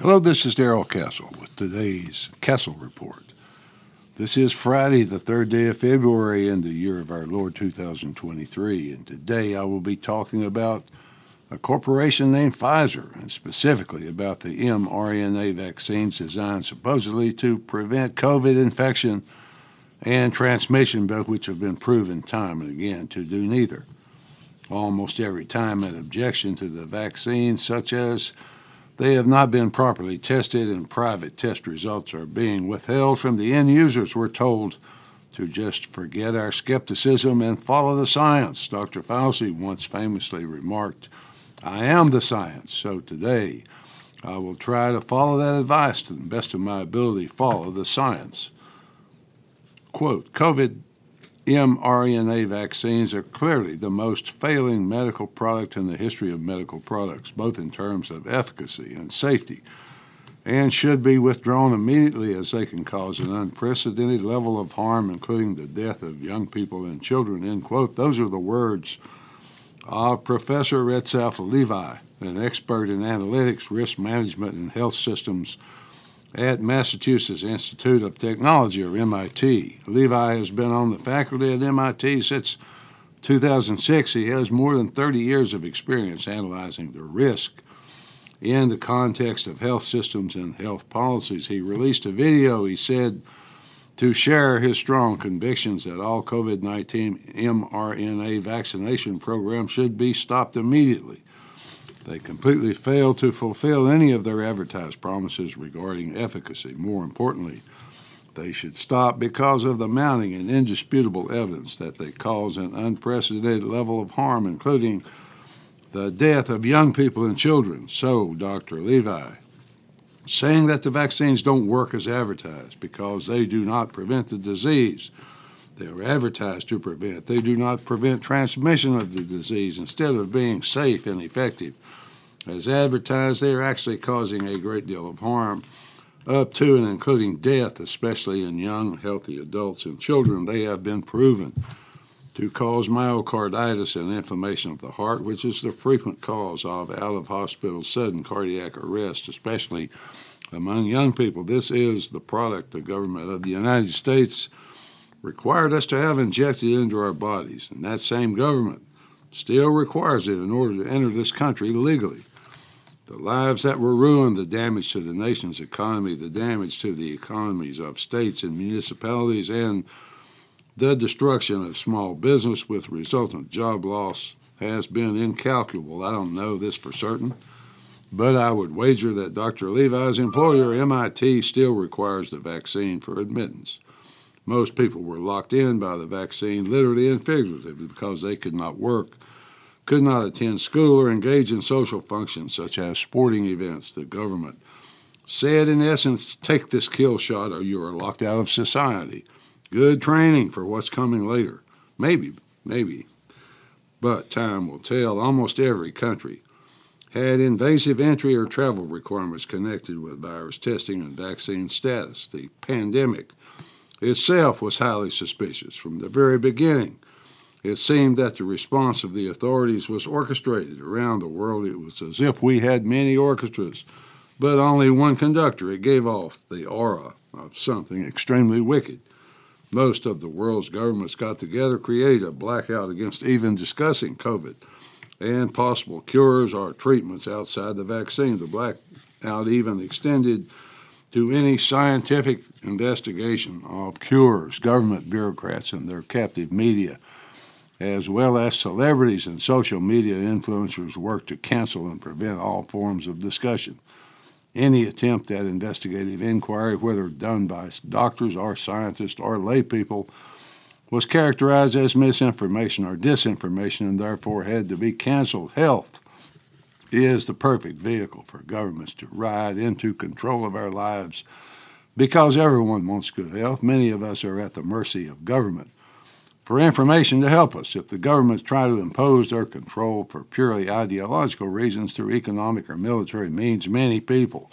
Hello, this is Darrell Castle with today's Castle Report. This is Friday, the third day of February in the year of our Lord 2023, and today I will be talking about a corporation named Pfizer, and specifically about the mRNA vaccines designed supposedly to prevent COVID infection and transmission, both which have been proven time and again to do neither. Almost every time an objection to the vaccine, such as they have not been properly tested, and private test results are being withheld from the end users. We're told to just forget our skepticism and follow the science. Dr. Fauci once famously remarked, I am the science. So today, I will try to follow that advice to the best of my ability, follow the science. Quote COVID mRNA vaccines are clearly the most failing medical product in the history of medical products, both in terms of efficacy and safety, and should be withdrawn immediately as they can cause an unprecedented level of harm, including the death of young people and children. End quote. Those are the words of Professor Retsef Levi, an expert in analytics, risk management, and health systems at Massachusetts Institute of Technology, or MIT. Levi has been on the faculty at MIT since 2006. He has more than 30 years of experience analyzing the risk in the context of health systems and health policies. He released a video, he said, to share his strong convictions that all COVID 19 mRNA vaccination programs should be stopped immediately. They completely failed to fulfill any of their advertised promises regarding efficacy. More importantly, they should stop because of the mounting and indisputable evidence that they cause an unprecedented level of harm, including the death of young people and children. So, Dr. Levi, saying that the vaccines don't work as advertised because they do not prevent the disease. They are advertised to prevent. They do not prevent transmission of the disease instead of being safe and effective as advertised, they are actually causing a great deal of harm, up to and including death, especially in young, healthy adults and children. They have been proven to cause myocarditis and inflammation of the heart, which is the frequent cause of out of hospital sudden cardiac arrest, especially among young people. This is the product the government of the United States required us to have injected into our bodies, and that same government still requires it in order to enter this country legally the lives that were ruined, the damage to the nation's economy, the damage to the economies of states and municipalities, and the destruction of small business with resultant job loss has been incalculable. I don't know this for certain, but I would wager that Dr. Levi's employer, MIT, still requires the vaccine for admittance. Most people were locked in by the vaccine, literally and figuratively, because they could not work could not attend school or engage in social functions such as sporting events. The government said, in essence, take this kill shot or you are locked out of society. Good training for what's coming later. Maybe, maybe. But time will tell. Almost every country had invasive entry or travel requirements connected with virus testing and vaccine status. The pandemic itself was highly suspicious from the very beginning. It seemed that the response of the authorities was orchestrated around the world. It was as if we had many orchestras, but only one conductor. It gave off the aura of something extremely wicked. Most of the world's governments got together, created a blackout against even discussing COVID and possible cures or treatments outside the vaccine. The blackout even extended to any scientific investigation of cures. Government bureaucrats and their captive media as well as celebrities and social media influencers work to cancel and prevent all forms of discussion. Any attempt at investigative inquiry, whether done by doctors or scientists or lay people, was characterized as misinformation or disinformation and therefore had to be canceled. Health is the perfect vehicle for governments to ride into control of our lives because everyone wants good health. Many of us are at the mercy of government for information to help us. If the governments try to impose their control for purely ideological reasons through economic or military means, many people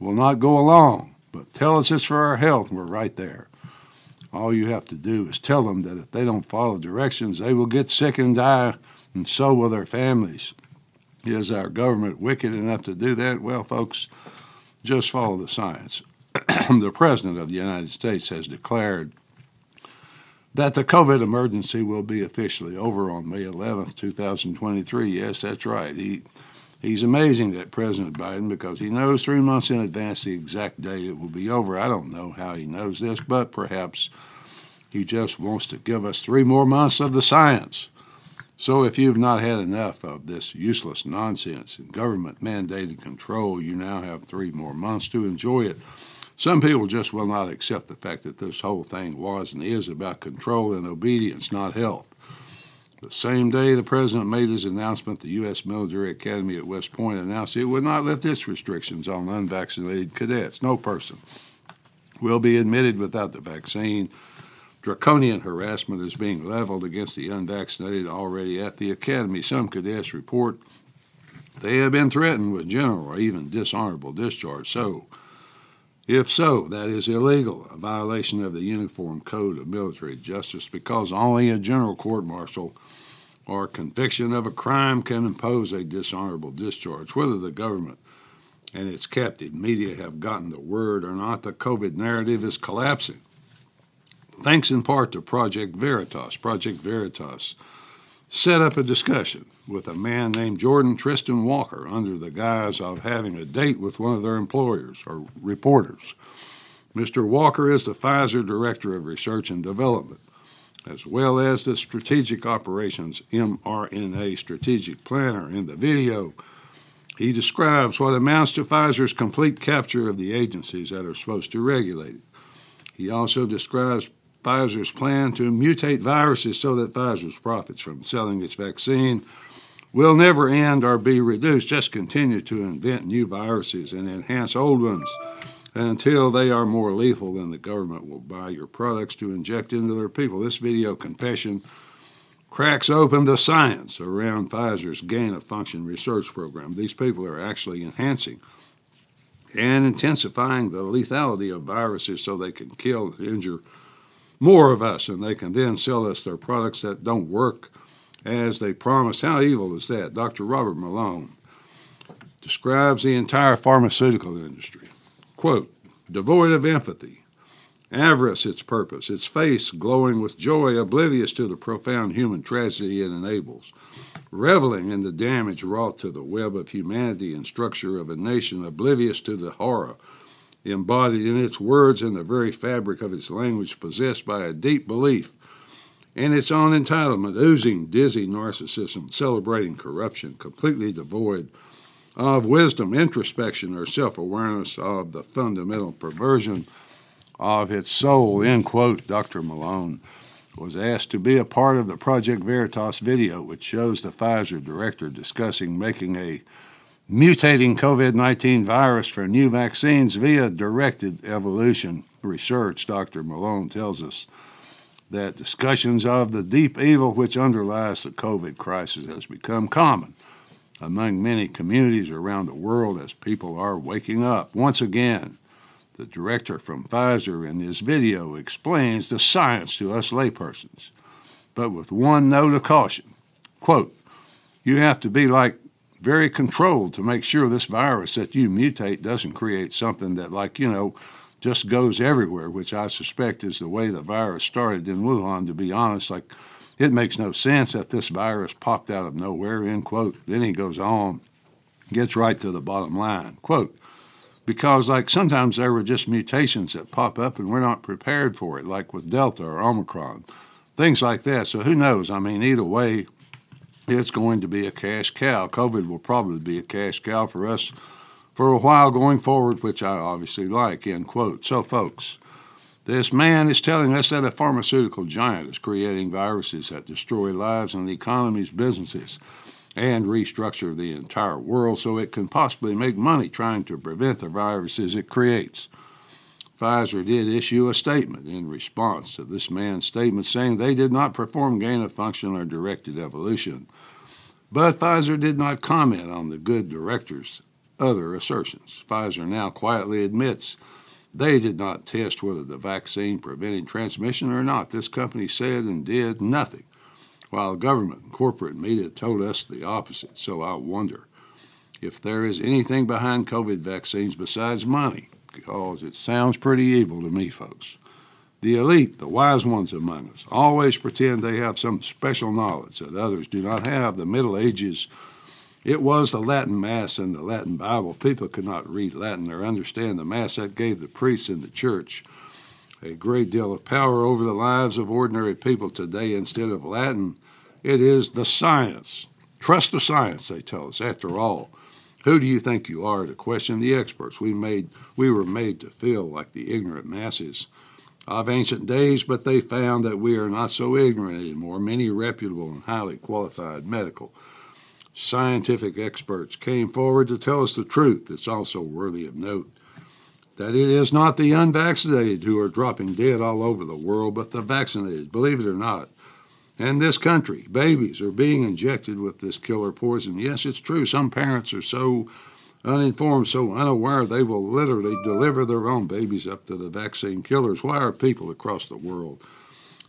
will not go along. But tell us it's for our health, we're right there. All you have to do is tell them that if they don't follow directions, they will get sick and die, and so will their families. Is our government wicked enough to do that? Well, folks, just follow the science. the President of the United States has declared that the COVID emergency will be officially over on May 11th, 2023. Yes, that's right. He he's amazing that President Biden because he knows three months in advance the exact day it will be over. I don't know how he knows this, but perhaps he just wants to give us three more months of the science. So if you've not had enough of this useless nonsense and government mandated control, you now have three more months to enjoy it. Some people just will not accept the fact that this whole thing was and is about control and obedience, not health. The same day the president made his announcement, the U.S. Military Academy at West Point announced it would not lift its restrictions on unvaccinated cadets. No person will be admitted without the vaccine. Draconian harassment is being leveled against the unvaccinated already at the academy. Some cadets report they have been threatened with general or even dishonorable discharge. So, if so, that is illegal, a violation of the Uniform Code of Military Justice, because only a general court martial or conviction of a crime can impose a dishonorable discharge. Whether the government and its captive media have gotten the word or not, the COVID narrative is collapsing. Thanks in part to Project Veritas. Project Veritas set up a discussion with a man named Jordan Tristan Walker under the guise of having a date with one of their employers or reporters. Mr. Walker is the Pfizer Director of Research and Development, as well as the Strategic Operations mRNA Strategic Planner. In the video, he describes what amounts to Pfizer's complete capture of the agencies that are supposed to regulate it. He also describes Pfizer's plan to mutate viruses so that Pfizer's profits from selling its vaccine will never end or be reduced. Just continue to invent new viruses and enhance old ones until they are more lethal than the government will buy your products to inject into their people. This video confession cracks open the science around Pfizer's gain of function research program. These people are actually enhancing and intensifying the lethality of viruses so they can kill and injure more of us, and they can then sell us their products that don't work as they promised. How evil is that? Dr. Robert Malone describes the entire pharmaceutical industry. Quote, devoid of empathy, avarice its purpose, its face glowing with joy, oblivious to the profound human tragedy it enables, reveling in the damage wrought to the web of humanity and structure of a nation, oblivious to the horror embodied in its words and the very fabric of its language, possessed by a deep belief in its own entitlement, oozing dizzy narcissism, celebrating corruption, completely devoid of wisdom, introspection, or self awareness of the fundamental perversion of its soul. End quote. Dr. Malone was asked to be a part of the Project Veritas video, which shows the Pfizer director discussing making a mutating COVID 19 virus for new vaccines via directed evolution research. Dr. Malone tells us that discussions of the deep evil which underlies the COVID crisis has become common among many communities around the world as people are waking up. Once again, the director from Pfizer in this video explains the science to us laypersons, but with one note of caution. Quote, you have to be like very controlled to make sure this virus that you mutate doesn't create something that, like, you know, just goes everywhere, which I suspect is the way the virus started in Wuhan, to be honest. Like, it makes no sense that this virus popped out of nowhere, end quote. Then he goes on, gets right to the bottom line. Quote, because like sometimes there were just mutations that pop up and we're not prepared for it, like with Delta or Omicron, things like that. So who knows? I mean, either way, it's going to be a cash cow. COVID will probably be a cash cow for us for a while going forward, which I obviously like, end quote. So, folks, this man is telling us that a pharmaceutical giant is creating viruses that destroy lives and economies, businesses, and restructure the entire world so it can possibly make money trying to prevent the viruses it creates. Pfizer did issue a statement in response to this man's statement saying they did not perform gain of function or directed evolution. But Pfizer did not comment on the good director's other assertions. Pfizer now quietly admits they did not test whether the vaccine prevented transmission or not. This company said and did nothing, while government and corporate media told us the opposite. So I wonder if there is anything behind COVID vaccines besides money, because it sounds pretty evil to me, folks. The elite, the wise ones among us, always pretend they have some special knowledge that others do not have. The Middle Ages, it was the Latin Mass and the Latin Bible. People could not read Latin or understand the Mass. That gave the priests in the church a great deal of power over the lives of ordinary people today. Instead of Latin, it is the science. Trust the science, they tell us. After all, who do you think you are to question the experts? We made we were made to feel like the ignorant masses of ancient days, but they found that we are not so ignorant anymore. Many reputable and highly qualified medical scientific experts came forward to tell us the truth. It's also worthy of note that it is not the unvaccinated who are dropping dead all over the world, but the vaccinated, believe it or not. And this country, babies are being injected with this killer poison. Yes, it's true. Some parents are so uninformed, so unaware, they will literally deliver their own babies up to the vaccine killers. Why are people across the world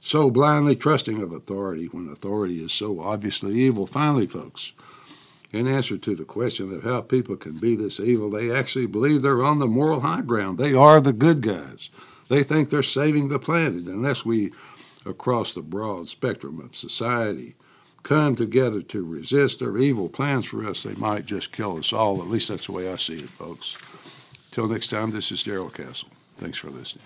so blindly trusting of authority when authority is so obviously evil? Finally, folks, in answer to the question of how people can be this evil, they actually believe they're on the moral high ground. They are the good guys. They think they're saving the planet unless we, across the broad spectrum of society, come together to resist their evil plans for us, they might just kill us all. At least that's the way I see it, folks. Till next time, this is Darrell Castle. Thanks for listening.